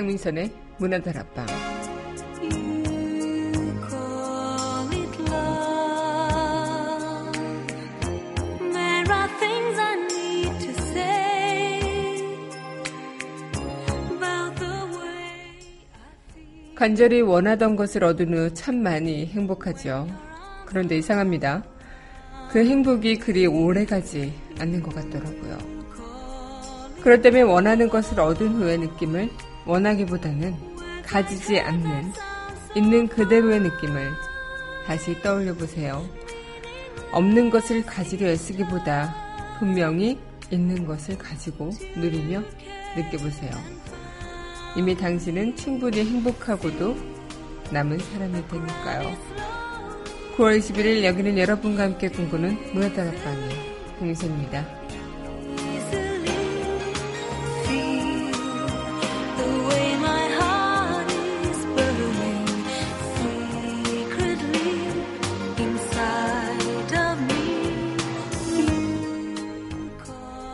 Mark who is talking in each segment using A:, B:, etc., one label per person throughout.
A: 강민선의 문화다락방 간절히 원하던 것을 얻은 후 참 많이 행복하죠. 그런데 이상합니다. 그 행복이 그리 오래 가지 않는 것 같더라고요. 그럴 때면 원하는 것을 얻은 후의 느낌을 원하기보다는 가지지 않는 있는 그대로의 느낌을 다시 떠올려 보세요. 없는 것을 가지려 애쓰기보다 분명히 있는 것을 가지고 누리며 느껴보세요. 이미 당신은 충분히 행복하고도 남은 사람일 테니까요. 9월 21일 여기는 여러분과 함께 꿈꾸는 문화다락방의 홍유선입니다.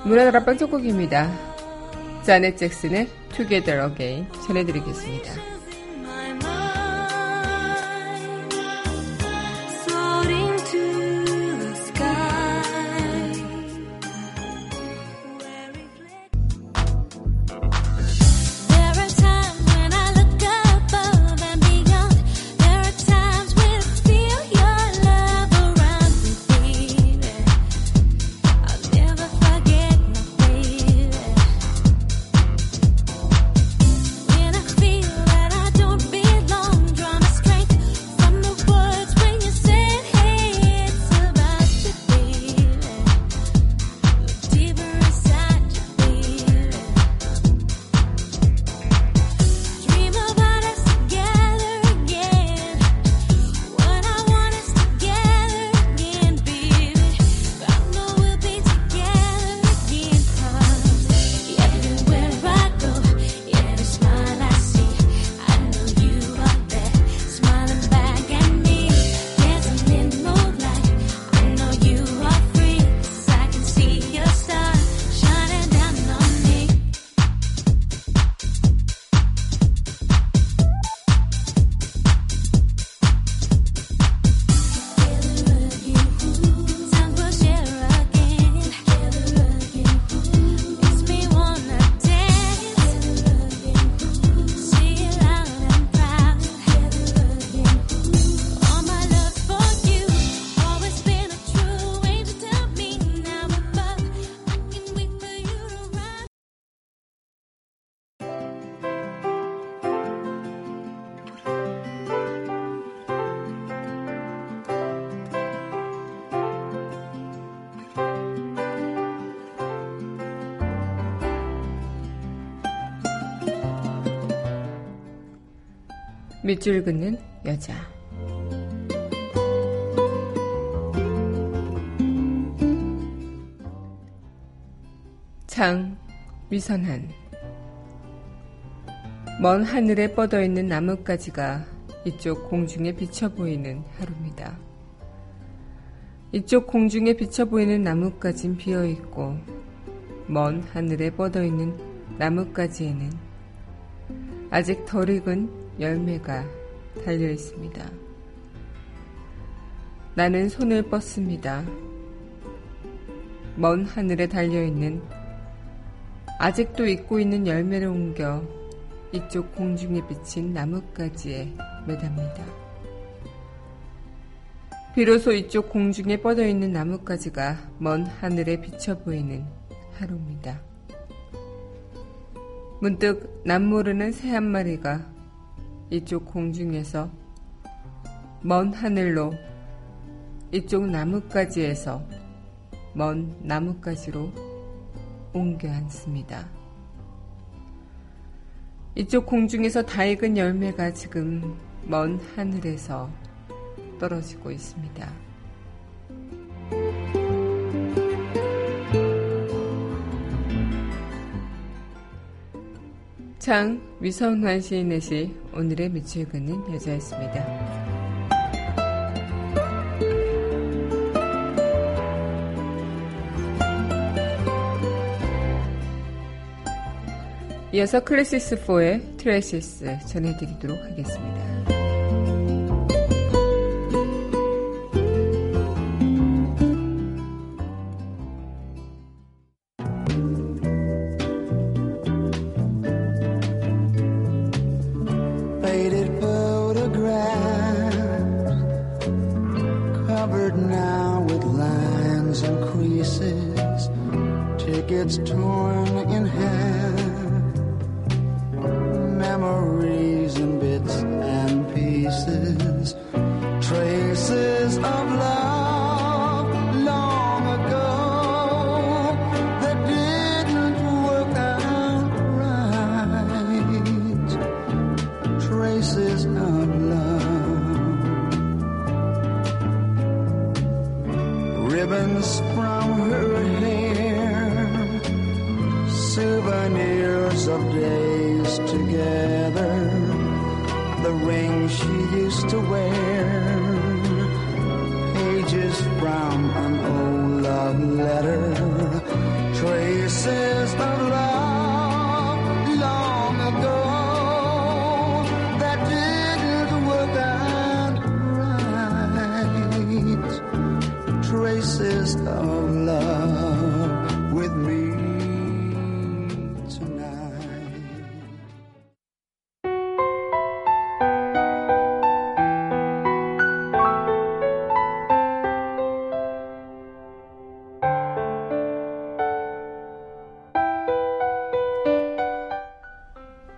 A: 문화다락방 쪽곡입니다. 자넷 잭슨의 Together Again 전해드리겠습니다. 밑줄 긋는 여자. 장, 위선한. 먼 하늘에 뻗어 있는 나뭇가지가 이쪽 공중에 비쳐 보이는 하루입니다. 이쪽 공중에 비쳐 보이는 나뭇가지는 비어 있고, 먼 하늘에 뻗어 있는 나뭇가지에는 아직 덜 익은 열매가 달려 있습니다. 나는 손을 뻗습니다. 먼 하늘에 달려 있는 아직도 잊고 있는 열매를 옮겨 이쪽 공중에 비친 나뭇가지에 매답니다. 비로소 이쪽 공중에 뻗어 있는 나뭇가지가 먼 하늘에 비쳐 보이는 하루입니다. 문득 남모르는 새 한 마리가 이쪽 공중에서 먼 하늘로 이쪽 나뭇가지에서 먼 나뭇가지로 옮겨 앉습니다. 이쪽 공중에서 다 익은 열매가 지금 먼 하늘에서 떨어지고 있습니다. 창, 위성환 시인의 시 오늘의 밑줄 긋는 여자였습니다. 이어서 클래시스4의 트레시스 전해드리도록 하겠습니다.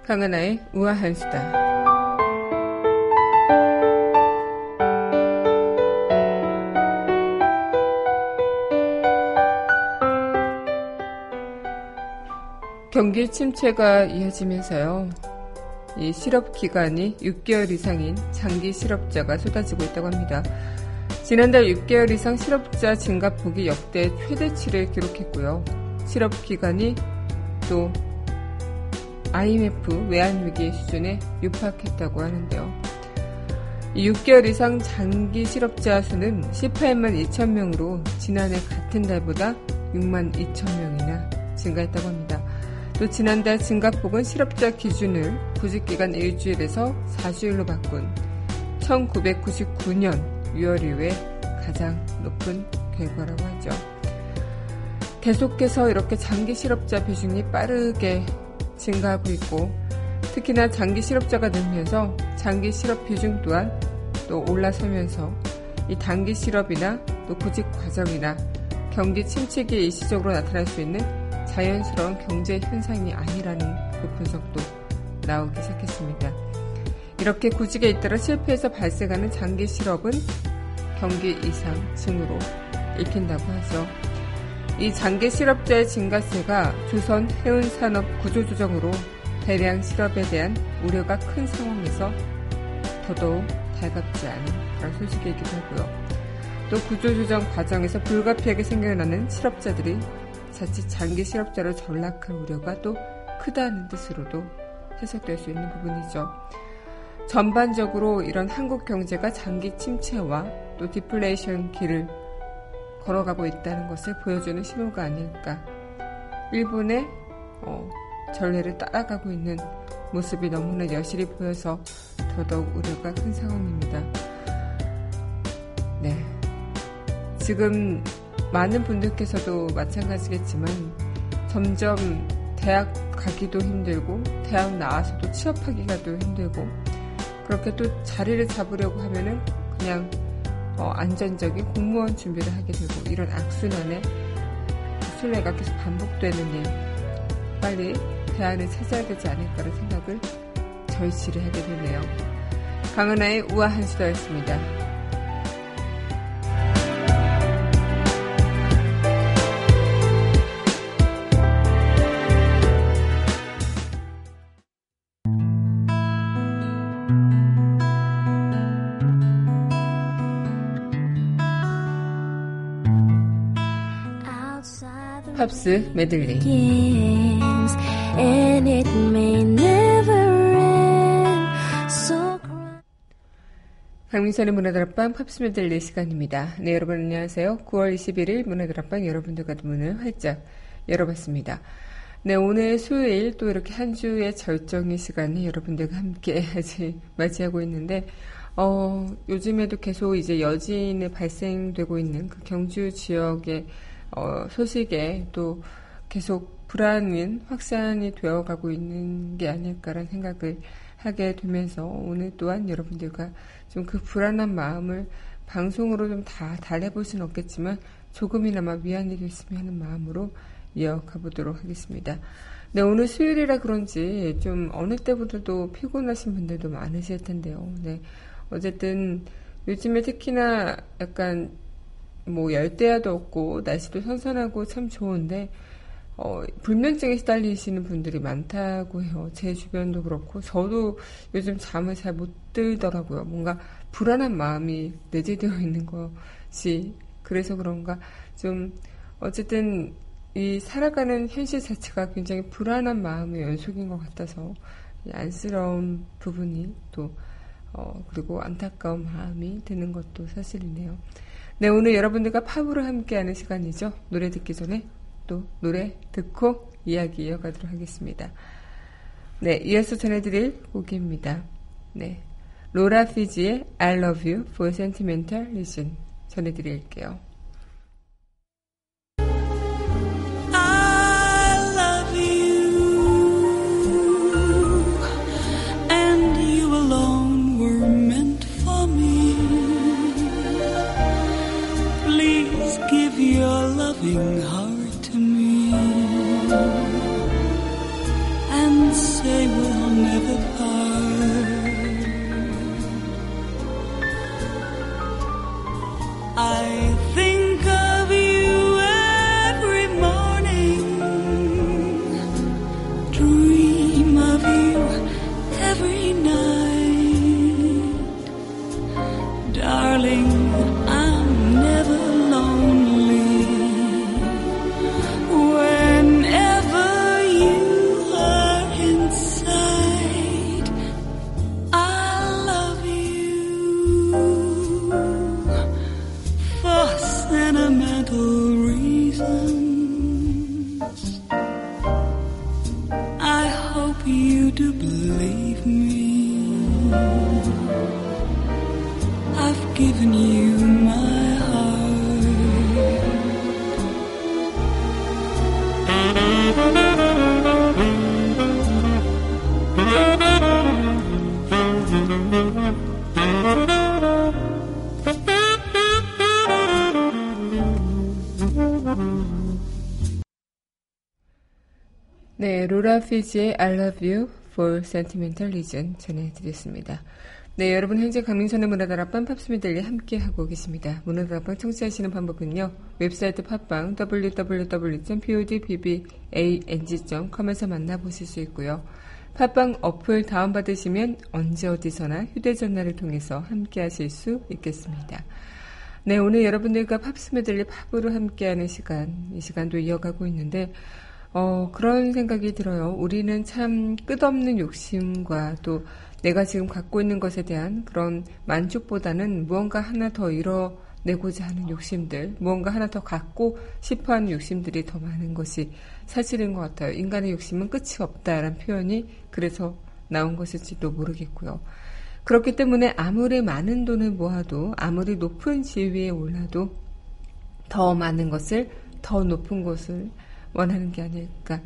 A: 강하나의 우아한 수다. 경기 침체가 이어지면서요. 이 실업 기간이 6개월 이상인 장기 실업자가 쏟아지고 있다고 합니다. 지난달 6개월 이상 실업자 증가폭이 역대 최대치를 기록했고요. 실업 기간이 또 IMF 외환위기 수준에 육박했다고 하는데요. 6개월 이상 장기 실업자 수는 18만 2천 명으로 지난해 같은 달보다 6만 2천 명이나 증가했다고 합니다. 또 지난달 증가폭은 실업자 기준을 구직기간 일주일에서 4주일로 바꾼 1999년 6월 이후에 가장 높은 결과라고 하죠. 계속해서 이렇게 장기 실업자 비중이 빠르게 증가하고 있고 특히나 장기 실업자가 늘면서 장기 실업 비중 또한 또 올라서면서 이 단기 실업이나 또 구직 과정이나 경기 침체기에 일시적으로 나타날 수 있는 자연스러운 경제 현상이 아니라는 그 분석도 나오기 시작했습니다. 이렇게 구직에 잇따라 실패해서 발생하는 장기 실업은 경기 이상 층으로 읽힌다고 하죠. 이 장기 실업자의 증가세가 조선 해운산업 구조조정으로 대량 실업에 대한 우려가 큰 상황에서 더더욱 달갑지 않은 그런 소식이기도 하고요. 또 구조조정 과정에서 불가피하게 생겨나는 실업자들이 자칫 장기 실업자로 전락할 우려가 또 크다는 뜻으로도 해석될 수 있는 부분이죠. 전반적으로 이런 한국 경제가 장기 침체와 또 디플레이션 길을 걸어가고 있다는 것을 보여주는 신호가 아닐까. 일본의 어, 전례를 따라가고 있는 모습이 너무나 여실히 보여서 더더욱 우려가 큰 상황입니다. 네. 지금 많은 분들께서도 마찬가지겠지만 점점 대학 가기도 힘들고 대학 나와서도 취업하기가 도 힘들고 그렇게 또 자리를 잡으려고 하면은 그냥 어, 안전적인 공무원 준비를 하게 되고 이런 악순환의 순례가 계속 반복되는 일 빨리 대안을 찾아야 되지 않을까라는 생각을 절실히 하게 되네요. 강은하의 우아한 수다였습니다. 팝스 메들리. 강민선의 문화다락방 팝스 메들리 시간입니다. 네, 여러분 안녕하세요. 9월 21일 문화다락방 여러분들과 문을 활짝 열어봤습니다. 네, 오늘 수요일 또 이렇게 한 주의 절정의 시간이 여러분들과 함께 아직 맞이하고 있는데, 어, 요즘에도 계속 이제 여진이 발생되고 있는 그 경주 지역의 어, 소식에 또 계속 불안은 확산이 되어가고 있는 게 아닐까라는 생각을 하게 되면서 오늘 또한 여러분들과 좀 그 불안한 마음을 방송으로 좀 다 달래볼 수는 없겠지만 조금이나마 위안이 됐으면 하는 마음으로 이어가 보도록 하겠습니다. 네, 오늘 수요일이라 그런지 좀 어느 때보다도 피곤하신 분들도 많으실 텐데요. 네, 어쨌든 요즘에 특히나 약간 뭐 열대야도 없고 날씨도 선선하고 참 좋은데 어, 불면증에 시달리시는 분들이 많다고 해요. 제 주변도 그렇고, 저도 요즘 잠을 잘 못 들더라고요. 뭔가 불안한 마음이 내재되어 있는 것이, 그래서 그런가, 좀, 어쨌든, 이 살아가는 현실 자체가 굉장히 불안한 마음의 연속인 것 같아서, 안쓰러운 부분이 또, 어, 그리고 안타까운 마음이 드는 것도 사실이네요. 네, 오늘 여러분들과 팝으로 함께하는 시간이죠. 노래 듣기 전에 또 노래 듣고 이야기 이어가도록 하겠습니다. 네, 이어서 전해드릴 곡입니다. 네, 로라 피지의 I Love You for Sentimental Reason 전해드릴게요. 挺好。Loving heart. 로라 피지의 I Love You for Sentimental Reason 전해드렸습니다. 네, 여러분 현재 강민선의 문화다락방 팝스메들리 함께하고 계십니다. 문화다락방 청취하시는 방법은요. 웹사이트 팟빵 www.podbbang.com에서 만나보실 수 있고요. 팟빵 어플 다운받으시면 언제 어디서나 휴대전화를 통해서 함께하실 수 있겠습니다. 네, 오늘 여러분들과 팝스메들리 팝으로 함께하는 시간, 이 시간도 이어가고 있는데 어, 그런 생각이 들어요. 우리는 참 끝없는 욕심과 또 내가 지금 갖고 있는 것에 대한 그런 만족보다는 무언가 하나 더 이뤄내고자 하는 욕심들, 무언가 하나 더 갖고 싶어 하는 욕심들이 더 많은 것이 사실인 것 같아요. 인간의 욕심은 끝이 없다라는 표현이 그래서 나온 것일지도 모르겠고요. 그렇기 때문에 아무리 많은 돈을 모아도 아무리 높은 지위에 올라도 더 많은 것을 더 높은 곳을 원하는 게 아닐까.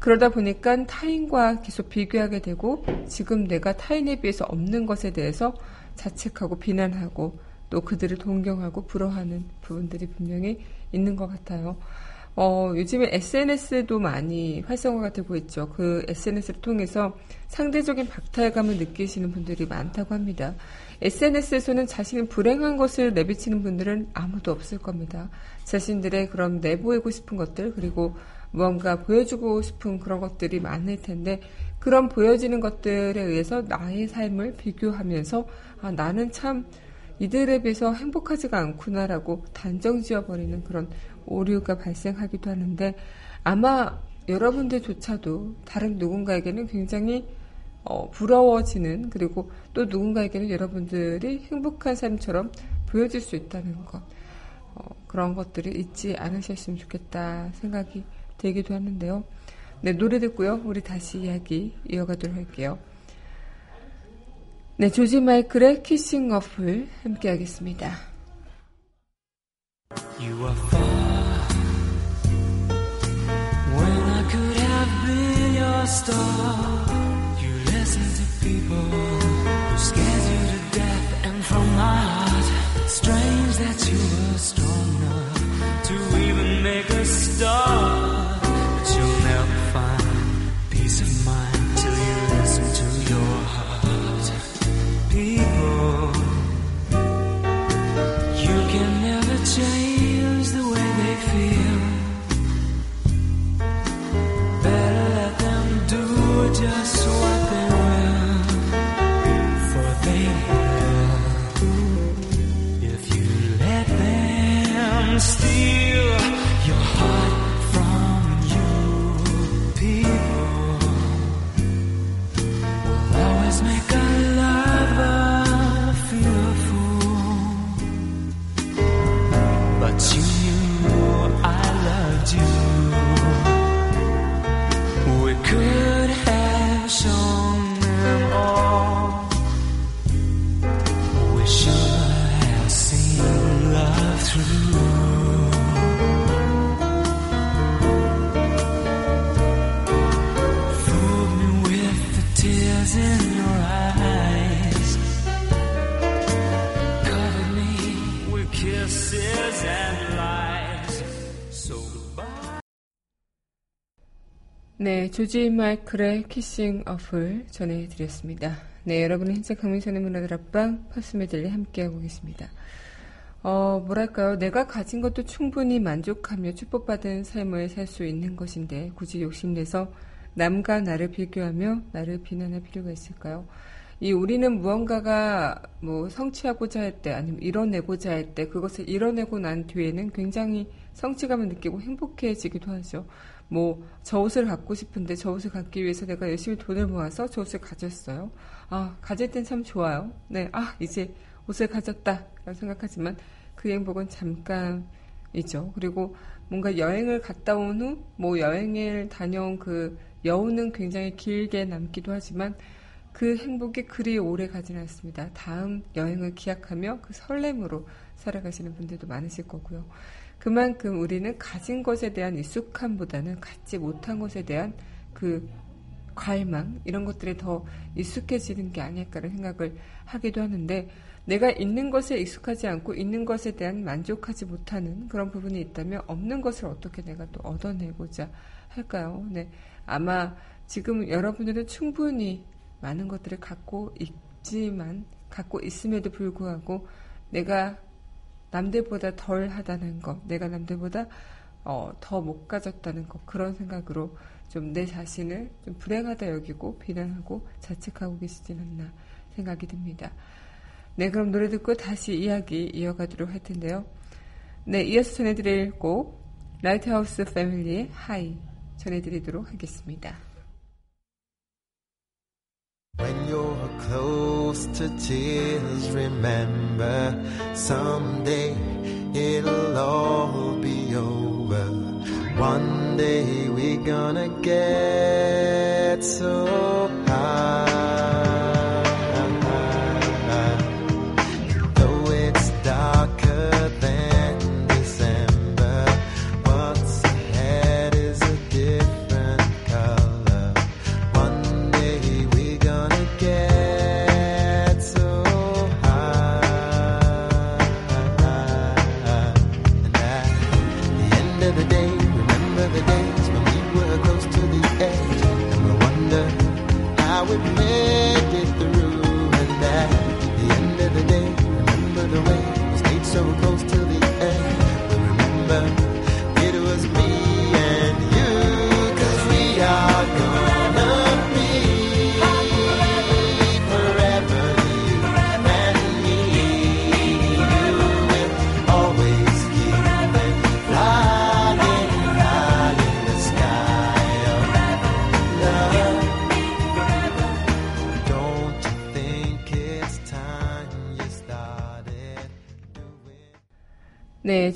A: 그러다 보니까 타인과 계속 비교하게 되고 지금 내가 타인에 비해서 없는 것에 대해서 자책하고 비난하고 또 그들을 동경하고 부러워하는 부분들이 분명히 있는 것 같아요. 어, 요즘에 SNS도 많이 활성화가 되고 있죠. 그 SNS를 통해서 상대적인 박탈감을 느끼시는 분들이 많다고 합니다. SNS에서는 자신이 불행한 것을 내비치는 분들은 아무도 없을 겁니다. 자신들의 그런 내보이고 싶은 것들, 그리고 무언가 보여주고 싶은 그런 것들이 많을 텐데, 그런 보여지는 것들에 의해서 나의 삶을 비교하면서, 아, 나는 참 이들에 비해서 행복하지가 않구나라고 단정 지어버리는 그런 오류가 발생하기도 하는데, 아마 여러분들조차도 다른 누군가에게는 굉장히 어, 부러워지는 그리고 또 누군가에게는 여러분들이 행복한 삶처럼 보여질 수 있다는 것 어, 그런 것들을 잊지 않으셨으면 좋겠다 생각이 되기도 하는데요. 네 노래 듣고요. 우리 다시 이야기 이어가도록 할게요. 네 조지 마이클의 키싱 어플 함께 하겠습니다. Strange that you were strong enough to even make a start but you'll never find peace of mind 네, 조지 마이클의 Kissing a Fool 전해드렸습니다. 네, 여러분은 현재 강민선의 문화다락방 팝스메들리 함께하고 계십니다. 어, 뭐랄까요. 내가 가진 것도 충분히 만족하며 축복받은 삶을 살 수 있는 것인데 굳이 욕심내서 남과 나를 비교하며 나를 비난할 필요가 있을까요? 이 우리는 무언가가 뭐 성취하고자 할 때 아니면 이뤄내고자 할 때 그것을 이뤄내고 난 뒤에는 굉장히 성취감을 느끼고 행복해지기도 하죠. 뭐 저 옷을 갖고 싶은데 저 옷을 갖기 위해서 내가 열심히 돈을 모아서 저 옷을 가졌어요. 아 가질 땐 참 좋아요. 네, 아 이제 옷을 가졌다라고 생각하지만 그 행복은 잠깐이죠. 그리고 뭔가 여행을 갔다 온 후 뭐 여행을 다녀온 그 여운은 굉장히 길게 남기도 하지만 그 행복이 그리 오래 가진 않습니다. 다음 여행을 기약하며 그 설렘으로 살아가시는 분들도 많으실 거고요. 그만큼 우리는 가진 것에 대한 익숙함보다는 갖지 못한 것에 대한 그 갈망 이런 것들에 더 익숙해지는 게 아닐까라는 생각을 하기도 하는데 내가 있는 것에 익숙하지 않고 있는 것에 대한 만족하지 못하는 그런 부분이 있다면 없는 것을 어떻게 내가 또 얻어내고자 할까요? 네. 아마 지금 여러분들은 충분히 많은 것들을 갖고 있지만 갖고 있음에도 불구하고 내가 남들보다 덜 하다는 것, 내가 남들보다 어, 더 못 가졌다는 것, 그런 생각으로 좀 내 자신을 좀 불행하다 여기고 비난하고 자책하고 계시진 않나 생각이 듭니다. 네, 그럼 노래 듣고 다시 이야기 이어가도록 할 텐데요. 네, 이어서 전해드릴 곡, 라이트하우스 패밀리의 High 전해드리도록 하겠습니다. When you're close to tears, remember someday it'll all be over. One day we're gonna get so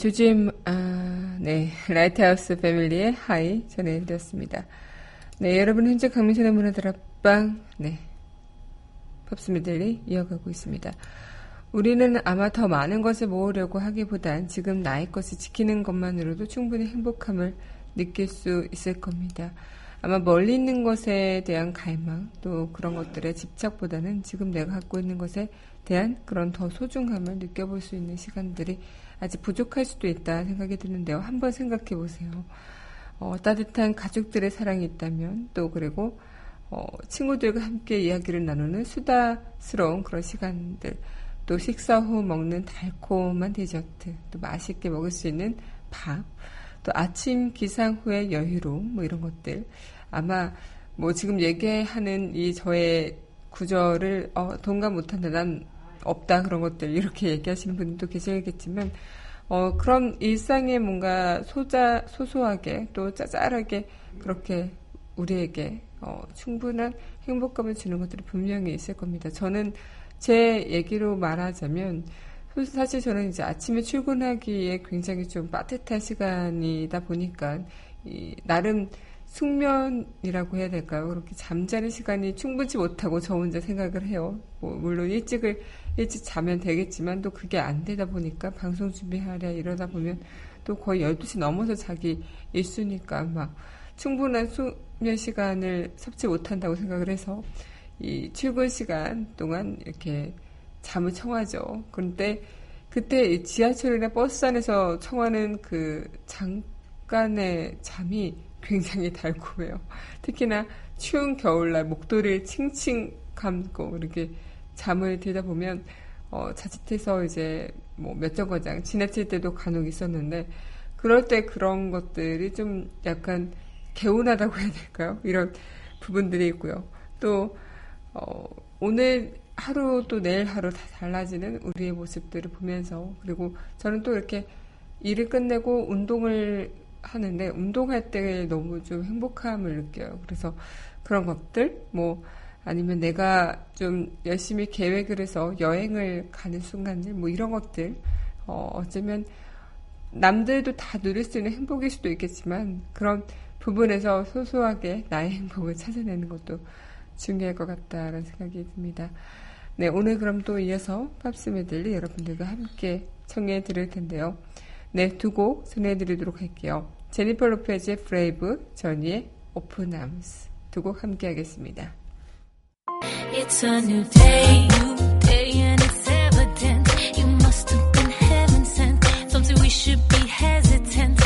A: 네, 조짐, 아, 네, 라이트하우스 패밀리의 High 전해드렸습니다. 네, 여러분 현재 강민선의 문화다락방, 네, 팝스메들리 이어가고 있습니다. 우리는 아마 더 많은 것을 모으려고 하기보단 지금 나의 것을 지키는 것만으로도 충분히 행복함을 느낄 수 있을 겁니다. 아마 멀리 있는 것에 대한 갈망, 또 그런 것들의 집착보다는 지금 내가 갖고 있는 것에 대한 그런 더 소중함을 느껴볼 수 있는 시간들이 아직 부족할 수도 있다 생각이 드는데요. 한번 생각해 보세요. 어, 따뜻한 가족들의 사랑이 있다면 또 그리고 어, 친구들과 함께 이야기를 나누는 수다스러운 그런 시간들 또 식사 후 먹는 달콤한 디저트 또 맛있게 먹을 수 있는 밥 또 아침 기상 후의 여유로움 뭐 이런 것들 아마 뭐 지금 얘기하는 이 저의 구절을 어, 동감 못한다 난 없다 그런 것들 이렇게 얘기하시는 분들도 계시겠지만 어, 그런 일상에 뭔가 소자 소소하게 또 짜잘하게 그렇게 우리에게 어, 충분한 행복감을 주는 것들이 분명히 있을 겁니다. 저는 제 얘기로 말하자면 사실 저는 이제 아침에 출근하기에 굉장히 좀 빠듯한 시간이다 보니까 이 나름 숙면이라고 해야 될까요? 그렇게 잠자는 시간이 충분치 못하고 저 혼자 생각을 해요. 뭐 물론 일찍을 일찍 자면 되겠지만 또 그게 안 되다 보니까 방송 준비하랴 이러다 보면 또 거의 12시 넘어서 자기 일수니까 막 충분한 수면 시간을 섭취 못한다고 생각을 해서 이 출근 시간 동안 이렇게 잠을 청하죠. 그런데 그때 지하철이나 버스 안에서 청하는 그 잠깐의 잠이 굉장히 달콤해요. 특히나 추운 겨울날 목도리를 칭칭 감고 이렇게 잠을 들다 보면 어, 자칫해서 이제 뭐 몇 정거장 지나칠 때도 간혹 있었는데 그럴 때 그런 것들이 좀 약간 개운하다고 해야 될까요? 이런 부분들이 있고요. 또 어, 오늘 하루 또 내일 하루 다 달라지는 우리의 모습들을 보면서 그리고 저는 또 이렇게 일을 끝내고 운동을 하는데 운동할 때 너무 좀 행복함을 느껴요. 그래서 그런 것들 뭐 아니면 내가 좀 열심히 계획을 해서 여행을 가는 순간들 뭐 이런 것들 어, 어쩌면 남들도 다 누릴 수 있는 행복일 수도 있겠지만 그런 부분에서 소소하게 나의 행복을 찾아내는 것도 중요할 것 같다라는 생각이 듭니다. 네, 오늘 그럼 또 이어서 팝스 메들리 여러분들과 함께 청해 드릴 텐데요. 네, 두 곡 전해 드리도록 할게요. 제니퍼 로페즈의 브레이브, 전니의 오픈 암스 두 곡 함께 하겠습니다. It's a new day, new day and it's evident. You must have been heaven sent. Something we should be hesitant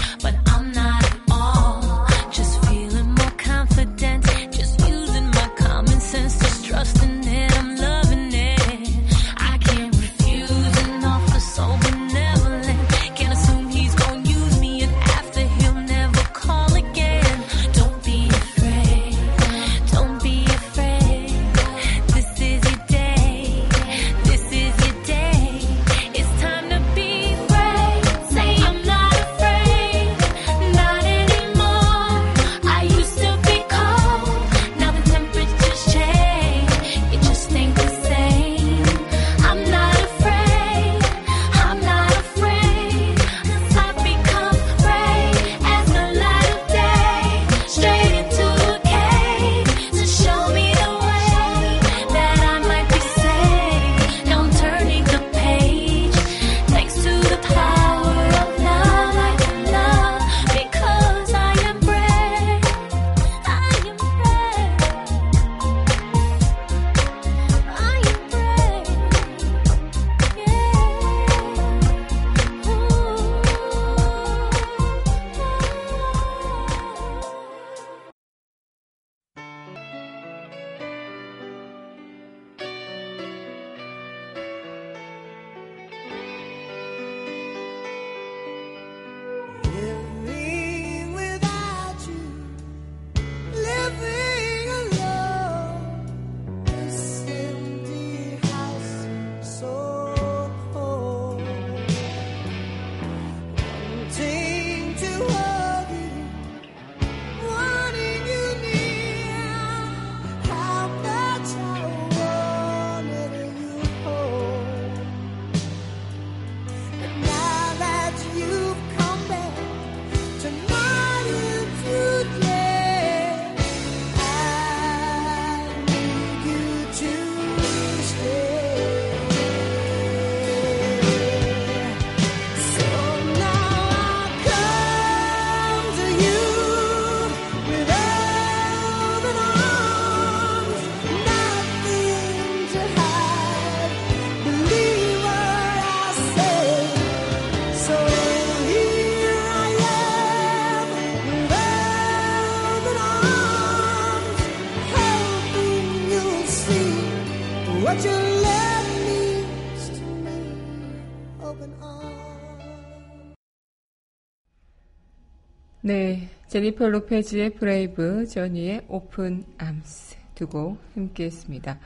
A: 제니퍼 로페즈의 Brave, 저니의 Open Arms 두 곡 함께 했습니다.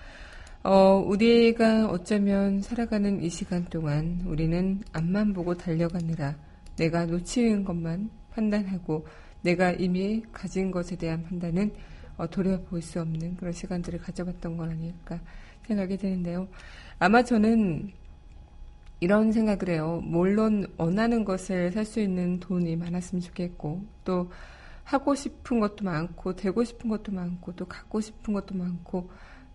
A: 어, 우리가 어쩌면 살아가는 이 시간 동안 우리는 앞만 보고 달려가느라 내가 놓치는 것만 판단하고 내가 이미 가진 것에 대한 판단은 어, 돌려볼 수 없는 그런 시간들을 가져봤던 건 아닐까 생각이 드는데요. 아마 저는 이런 생각을 해요. 물론 원하는 것을 살 수 있는 돈이 많았으면 좋겠고 또 하고 싶은 것도 많고 되고 싶은 것도 많고 또 갖고 싶은 것도 많고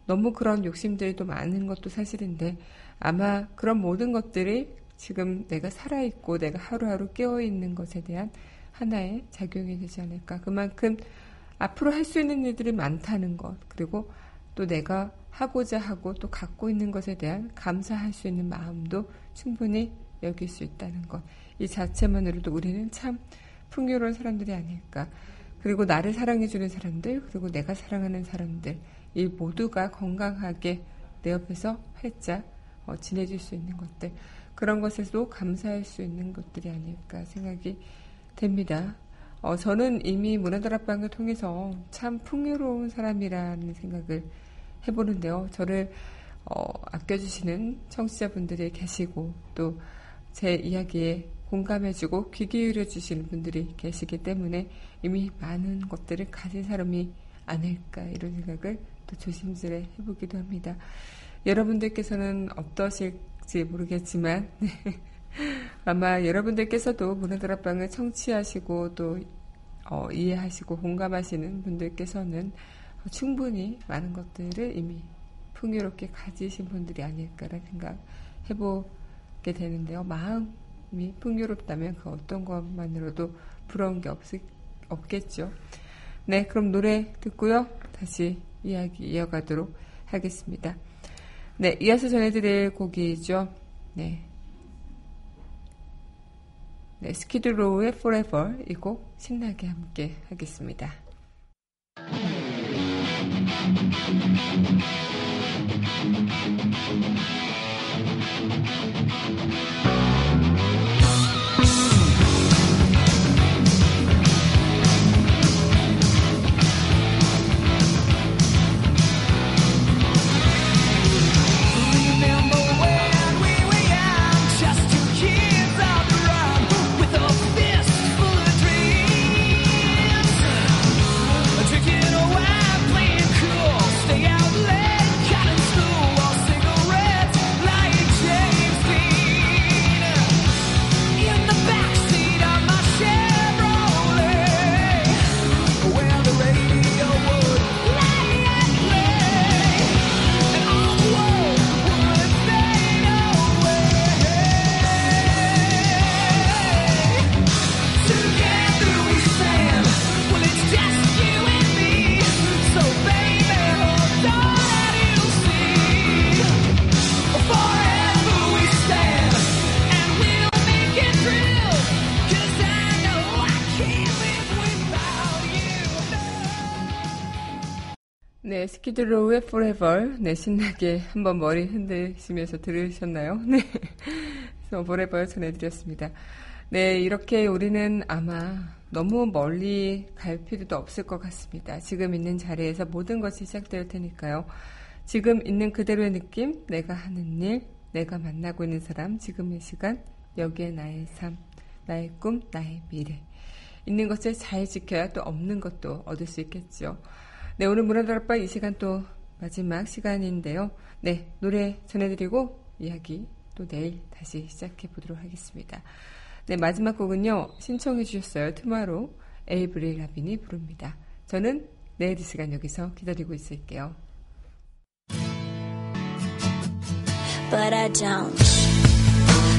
A: 너무 그런 욕심들이 또 많은 것도 사실인데 아마 그런 모든 것들이 지금 내가 살아있고 내가 하루하루 깨어있는 것에 대한 하나의 작용이 되지 않을까. 그만큼 앞으로 할 수 있는 일들이 많다는 것, 그리고 또 내가 하고자 하고 또 갖고 있는 것에 대한 감사할 수 있는 마음도 충분히 여길 수 있다는 것. 이 자체만으로도 우리는 참 풍요로운 사람들이 아닐까. 그리고 나를 사랑해주는 사람들, 그리고 내가 사랑하는 사람들, 이 모두가 건강하게 내 옆에서 활짝 어, 지내줄 수 있는 것들. 그런 것에도 감사할 수 있는 것들이 아닐까 생각이 됩니다. 어, 저는 이미 문화다락방을 통해서 참 풍요로운 사람이라는 생각을 해보는데요. 저를 어, 아껴주시는 청취자분들이 계시고 또 제 이야기에 공감해주고 귀 기울여 주시는 분들이 계시기 때문에 이미 많은 것들을 가진 사람이 아닐까 이런 생각을 또 조심스레 해보기도 합니다. 여러분들께서는 어떠실지 모르겠지만 네. 아마 여러분들께서도 문화다락방을 청취하시고 또 어, 이해하시고 공감하시는 분들께서는 충분히 많은 것들을 이미 풍요롭게 가지신 분들이 아닐까라는 생각 해보게 되는데요. 마음이 풍요롭다면 그 어떤 것만으로도 부러운 게 없, 없겠죠. 네, 그럼 노래 듣고요. 다시 이야기 이어가도록 하겠습니다. 네, 이어서 전해드릴 곡이죠. 네. 네, 스키드로우의 Forever 이 곡 신나게 함께 하겠습니다. 키드로우의 Forever. 네, 신나게 한번 머리 흔드시면서 들으셨나요? 네. 그래서 Forever 전해드렸습니다. 네, 이렇게 우리는 아마 너무 멀리 갈 필요도 없을 것 같습니다. 지금 있는 자리에서 모든 것이 시작될 테니까요. 지금 있는 그대로의 느낌, 내가 하는 일, 내가 만나고 있는 사람, 지금의 시간, 여기에 나의 삶, 나의 꿈, 나의 미래. 있는 것을 잘 지켜야 또 없는 것도 얻을 수 있겠죠. 네, 오늘 문화다락방 이 시간 또 마지막 시간인데요. 네, 노래 전해드리고 이야기 또 내일 다시 시작해 보도록 하겠습니다. 네, 마지막 곡은요, 신청해 주셨어요. 투마로 에이브리 라빈이 부릅니다. 저는 내일 이 시간 여기서 기다리고 있을게요. But I don't.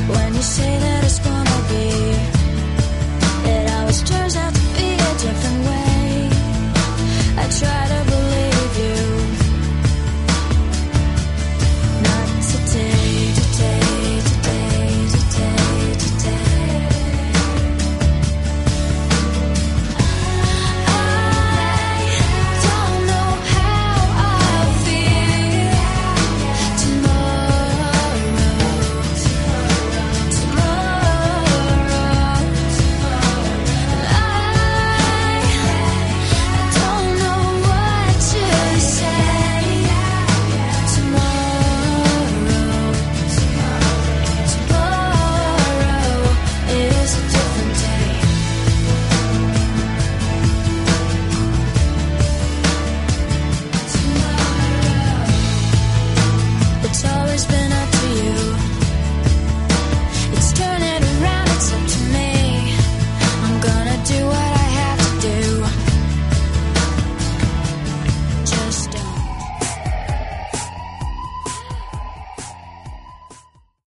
A: When you say that it's gonna be, it always turns out to be a different way. I try to believe